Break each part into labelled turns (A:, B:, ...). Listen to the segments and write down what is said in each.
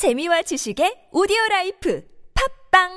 A: 재미와 지식의 오디오 life 팟빵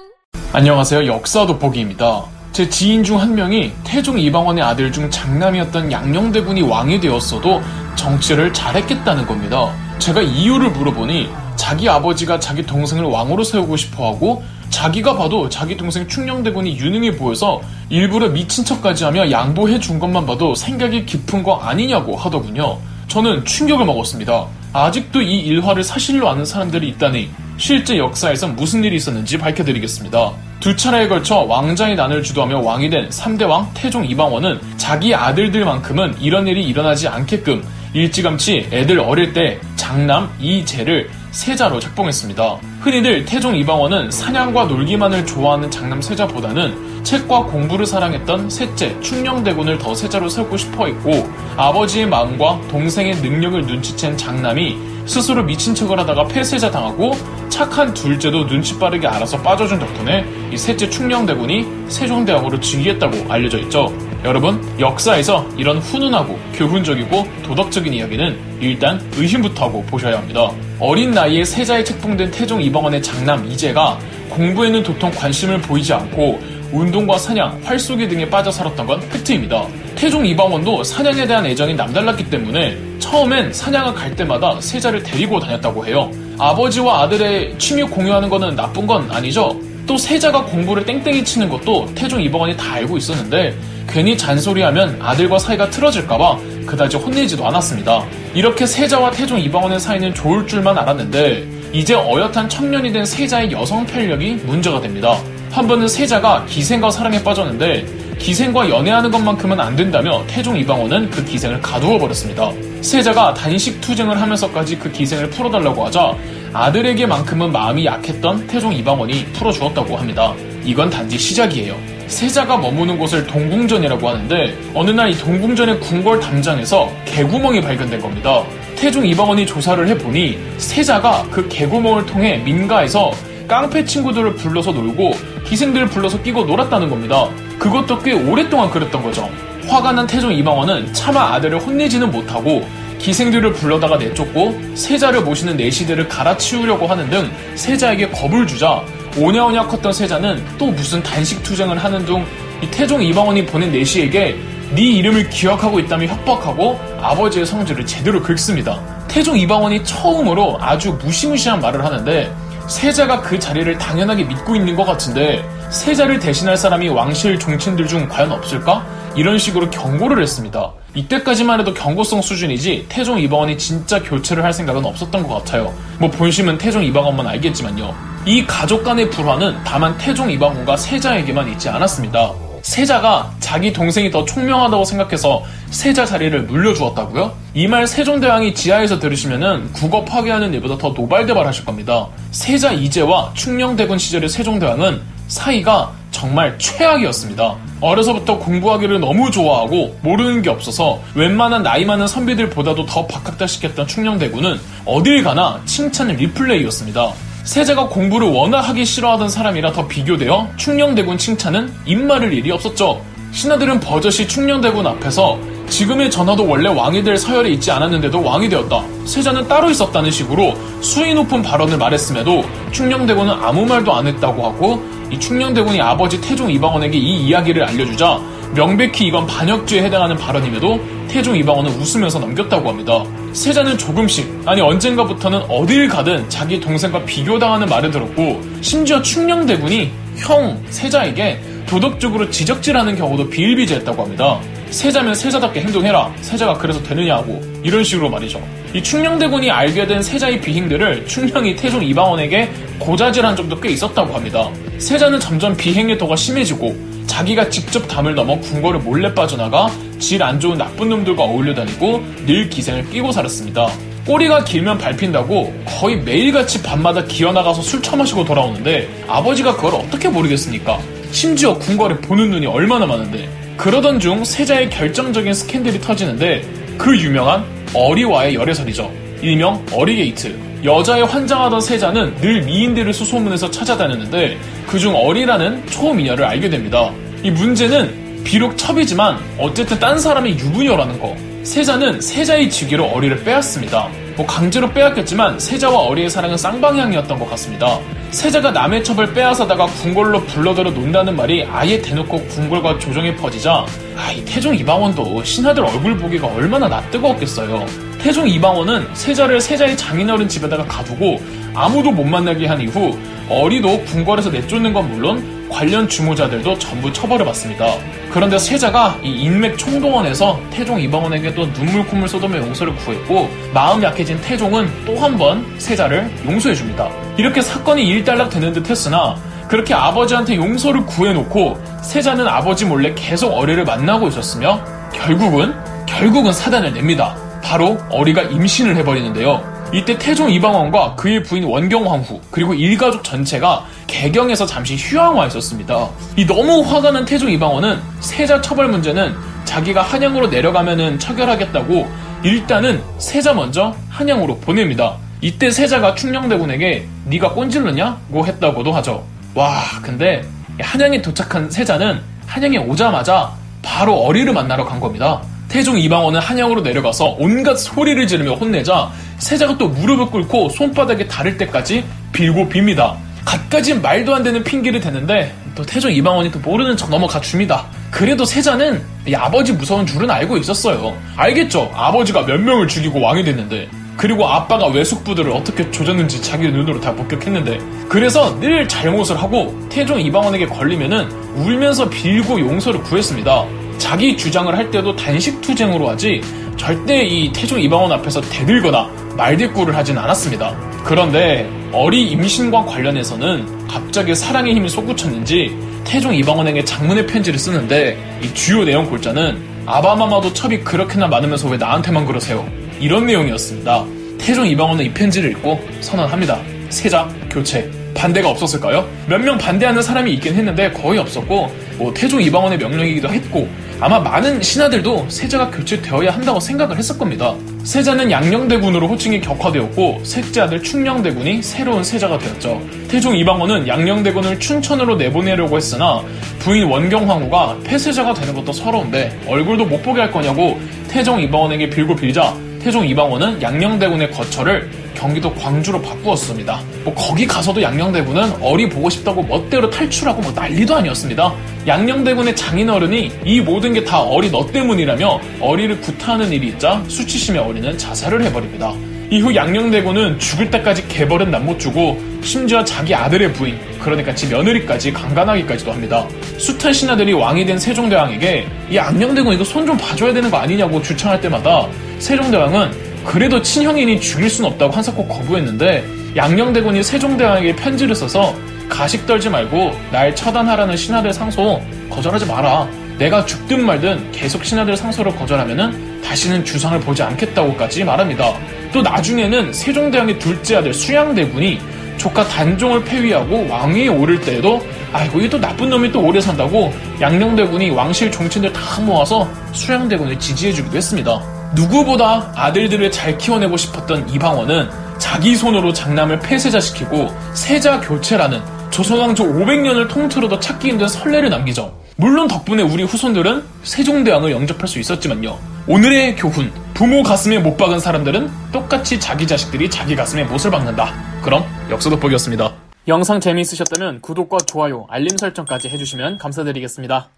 B: 안녕하세요. 역사 돋보기입니다. 제 지인 중 한 명이 태종 이방원의 아들 중 장남이었던 양녕대군이 왕이 되었어도 정치를 잘했겠다는 겁니다. 제가 이유를 물어보니 자기 아버지가 자기 동생을 왕으로 세우고 싶어 하고 자기가 봐도 자기 동생 충녕대군이 유능해 보여서 일부러 미친 척까지 하며 양보해 준 것만 봐도 생각이 깊은 거 아니냐고 하더군요. 저는 충격을 먹었습니다. 아직도 이 일화를 사실로 아는 사람들이 있다니 실제 역사에서 무슨 일이 있었는지 밝혀드리겠습니다. 두 차례에 걸쳐 왕자의 난을 주도하며 왕이 된 3대 왕 태종 이방원은 자기 아들들만큼은 이런 일이 일어나지 않게끔 일찌감치 애들 어릴 때 장남 이재를 세자로 책봉했습니다. 흔히들 태종 이방원은 사냥과 놀기만을 좋아하는 장남 세자보다는 책과 공부를 사랑했던 셋째 충녕대군을 더 세자로 세우고 싶어 했고 아버지의 마음과 동생의 능력을 눈치챈 장남이 스스로 미친 척을 하다가 폐세자 당하고 착한 둘째도 눈치 빠르게 알아서 빠져준 덕분에 이 셋째 충녕대군이 세종대왕으로 즉위했다고 알려져 있죠. 여러분, 역사에서 이런 훈훈하고 교훈적이고 도덕적인 이야기는 일단 의심부터 하고 보셔야 합니다. 어린 나이에 세자에 책봉된 태종 이방원의 장남 이재가 공부에는 도통 관심을 보이지 않고 운동과 사냥, 활쏘기 등에 빠져 살았던 건 팩트입니다. 태종 이방원도 사냥에 대한 애정이 남달랐기 때문에 처음엔 사냥을 갈 때마다 세자를 데리고 다녔다고 해요. 아버지와 아들의 취미 공유하는 거는 나쁜 건 아니죠. 또 세자가 공부를 땡땡이 치는 것도 태종 이방원이 다 알고 있었는데 괜히 잔소리하면 아들과 사이가 틀어질까봐 그다지 혼내지도 않았습니다. 이렇게 세자와 태종 이방원의 사이는 좋을 줄만 알았는데 이제 어엿한 청년이 된 세자의 여성 편력이 문제가 됩니다. 한 번은 세자가 기생과 사랑에 빠졌는데 기생과 연애하는 것만큼은 안 된다며 태종 이방원은 그 기생을 가두어 버렸습니다. 세자가 단식 투쟁을 하면서까지 그 기생을 풀어달라고 하자 아들에게만큼은 마음이 약했던 태종 이방원이 풀어주었다고 합니다. 이건 단지 시작이에요. 세자가 머무는 곳을 동궁전이라고 하는데 어느 날 이 동궁전의 궁궐 담장에서 개구멍이 발견된 겁니다. 태종 이방원이 조사를 해보니 세자가 그 개구멍을 통해 민가에서 깡패 친구들을 불러서 놀고 기생들을 불러서 끼고 놀았다는 겁니다. 그것도 꽤 오랫동안 그랬던 거죠. 화가 난 태종 이방원은 차마 아들을 혼내지는 못하고 기생들을 불러다가 내쫓고 세자를 모시는 내시들을 갈아치우려고 하는 등 세자에게 겁을 주자 오냐오냐 컸던 세자는 또 무슨 단식 투쟁을 하는 중이 태종 이방원이 보낸 내시에게 네 이름을 기억하고 있다며 협박하고 아버지의 성질을 제대로 긁습니다. 태종 이방원이 처음으로 아주 무시무시한 말을 하는데 세자가 그 자리를 당연하게 믿고 있는 것 같은데 세자를 대신할 사람이 왕실 종친들 중 과연 없을까? 이런 식으로 경고를 했습니다. 이때까지만 해도 경고성 수준이지 태종 이방원이 진짜 교체를 할 생각은 없었던 것 같아요. 뭐 본심은 태종 이방원만 알겠지만요. 이 가족 간의 불화는 다만 태종 이방원과 세자에게만 있지 않았습니다. 세자가 자기 동생이 더 총명하다고 생각해서 세자 자리를 물려주었다고요? 이 말 세종대왕이 지하에서 들으시면은 국어 파괴하는 일보다 더 노발대발하실 겁니다. 세자 이재와 충녕대군 시절의 세종대왕은 사이가 정말 최악이었습니다. 어려서부터 공부하기를 너무 좋아하고 모르는 게 없어서 웬만한 나이 많은 선비들보다도 더 박학다식했던 충녕대군은 어딜 가나 칭찬 리플레이였습니다. 세자가 공부를 워낙 하기 싫어하던 사람이라 더 비교되어 충녕대군 칭찬은 입마를 일이 없었죠. 신하들은 버젓이 충녕대군 앞에서 지금의 전하도 원래 왕이 될 서열에 있지 않았는데도 왕이 되었다. 세자는 따로 있었다는 식으로 수위 높은 발언을 말했음에도 충녕대군은 아무 말도 안 했다고 하고 이 충녕대군이 아버지 태종 이방원에게 이 이야기를 알려주자 명백히 이건 반역죄에 해당하는 발언임에도 태종 이방원은 웃으면서 넘겼다고 합니다. 세자는 조금씩 아니 언젠가부터는 어딜 가든 자기 동생과 비교당하는 말을 들었고 심지어 충녕대군이 형 세자에게 도덕적으로 지적질하는 경우도 비일비재했다고 합니다. 세자면 세자답게 행동해라. 세자가 그래서 되느냐고 이런 식으로 말이죠. 이 충녕대군이 알게 된 세자의 비행들을 충녕이 태종 이방원에게 고자질한 점도 꽤 있었다고 합니다. 세자는 점점 비행의 도가 심해지고 자기가 직접 담을 넘어 궁궐을 몰래 빠져나가 질 안 좋은 나쁜 놈들과 어울려 다니고 늘 기생을 끼고 살았습니다. 꼬리가 길면 밟힌다고 거의 매일같이 밤마다 기어나가서 술 처마시고 돌아오는데 아버지가 그걸 어떻게 모르겠습니까? 심지어 궁궐에 보는 눈이 얼마나 많은데 그러던 중 세자의 결정적인 스캔들이 터지는데 그 유명한 어리와의 열애설이죠. 일명 어리게이트. 여자에 환장하던 세자는 늘 미인들을 수소문해서 찾아다녔는데 그중 어리라는 초미녀를 알게 됩니다. 이 문제는 비록 첩이지만 어쨌든 딴 사람의 유부녀라는 거. 세자는 세자의 직위로 어리를 빼앗습니다. 뭐 강제로 빼앗겼지만 세자와 어리의 사랑은 쌍방향이었던 것 같습니다. 세자가 남의 첩을 빼앗아다가 궁궐로 불러들여 논다는 말이 아예 대놓고 궁궐과 조정에 퍼지자 아, 이 태종 이방원도 신하들 얼굴 보기가 얼마나 낯뜨거웠겠어요. 태종 이방원은 세자를 세자의 장인어른 집에다가 가두고 아무도 못 만나게 한 이후 어리도 궁궐에서 내쫓는 건 물론 관련 주모자들도 전부 처벌을 받습니다. 그런데 세자가 이 인맥 총동원에서 태종 이방원에게 도 눈물 콧물 쏟으며 용서를 구했고 마음 약해진 태종은 또 한 번 세자를 용서해 줍니다. 이렇게 사건이 일단락 되는 듯 했으나 그렇게 아버지한테 용서를 구해놓고 세자는 아버지 몰래 계속 어리를 만나고 있었으며 결국은 결국은 사단을 냅니다. 바로 어리가 임신을 해버리는데요. 이때 태종 이방원과 그의 부인 원경황후 그리고 일가족 전체가 개경에서 잠시 휴양와 있었습니다. 이 너무 화가 난 태종 이방원은 세자 처벌 문제는 자기가 한양으로 내려가면은 처결하겠다고 일단은 세자 먼저 한양으로 보냅니다. 이때 세자가 충녕대군에게 네가 꼰질렀냐고 했다고도 하죠. 와 근데 한양에 도착한 세자는 한양에 오자마자 바로 어리를 만나러 간 겁니다. 태종 이방원은 한양으로 내려가서 온갖 소리를 지르며 혼내자 세자가 또 무릎을 꿇고 손바닥에 닿을 때까지 빌고 빕니다. 갖가지 말도 안 되는 핑계를 대는데 또 태종 이방원이 또 모르는 척 넘어가 줍니다. 그래도 세자는 이 아버지 무서운 줄은 알고 있었어요. 알겠죠? 아버지가 몇 명을 죽이고 왕이 됐는데 그리고 아빠가 외숙부들을 어떻게 조졌는지 자기 눈으로 다 목격했는데 그래서 늘 잘못을 하고 태종 이방원에게 걸리면은 울면서 빌고 용서를 구했습니다. 자기 주장을 할 때도 단식 투쟁으로 하지 절대 이 태종 이방원 앞에서 대들거나 말대꾸를 하진 않았습니다. 그런데 어리 임신과 관련해서는 갑자기 사랑의 힘이 솟구쳤는지 태종 이방원에게 장문의 편지를 쓰는데 이 주요 내용 골자는 아바마마도 첩이 그렇게나 많으면서 왜 나한테만 그러세요? 이런 내용이었습니다. 태종 이방원은 이 편지를 읽고 선언합니다. 세자 교체 반대가 없었을까요? 몇 명 반대하는 사람이 있긴 했는데 거의 없었고 뭐 태종 이방원의 명령이기도 했고 아마 많은 신하들도 세자가 교체되어야 한다고 생각을 했을 겁니다. 세자는 양녕대군으로 호칭이 격화되었고 셋째 아들 충녕대군이 새로운 세자가 되었죠. 태종 이방원은 양녕대군을 춘천으로 내보내려고 했으나 부인 원경황후가 폐세자가 되는 것도 서러운데 얼굴도 못 보게 할 거냐고 태종 이방원에게 빌고 빌자 태종 이방원은 양녕대군의 거처를 경기도 광주로 바꾸었습니다. 뭐 거기 가서도 양녕대군은 어리 보고 싶다고 멋대로 탈출하고 뭐 난리도 아니었습니다. 양녕대군의 장인어른이 이 모든 게 다 어리 너 때문이라며 어리를 구타하는 일이 있자 수치심의 어리는 자살을 해버립니다. 이후 양녕대군은 죽을 때까지 개벌은 남못 주고 심지어 자기 아들의 부인 그러니까 지 며느리까지 강간하기까지도 합니다. 숱한 신하들이 왕이 된 세종대왕에게 이 양녕대군 이거 손 좀 봐줘야 되는 거 아니냐고 주창할 때마다 세종대왕은 그래도 친형이니 죽일 순 없다고 한사코 거부했는데 양녕대군이 세종대왕에게 편지를 써서 가식 떨지 말고 날 처단하라는 신하들 상소 거절하지 마라. 내가 죽든 말든 계속 신하들 상소를 거절하면은 다시는 주상을 보지 않겠다고까지 말합니다. 또 나중에는 세종대왕의 둘째 아들 수양대군이 조카 단종을 폐위하고 왕위에 오를 때에도 아이고 이 또 나쁜 놈이 또 오래 산다고 양녕대군이 왕실 종친들 다 모아서 수양대군을 지지해주기도 했습니다. 누구보다 아들들을 잘 키워내고 싶었던 이방원은 자기 손으로 장남을 폐세자시키고 세자 교체라는 조선왕조 500년을 통틀어도 찾기 힘든 선례를 남기죠. 물론 덕분에 우리 후손들은 세종대왕을 영접할 수 있었지만요. 오늘의 교훈. 부모 가슴에 못 박은 사람들은 똑같이 자기 자식들이 자기 가슴에 못을 박는다. 그럼 역사 돋보기였습니다. 영상 재미있으셨다면 구독과 좋아요, 알림 설정까지 해주시면 감사드리겠습니다.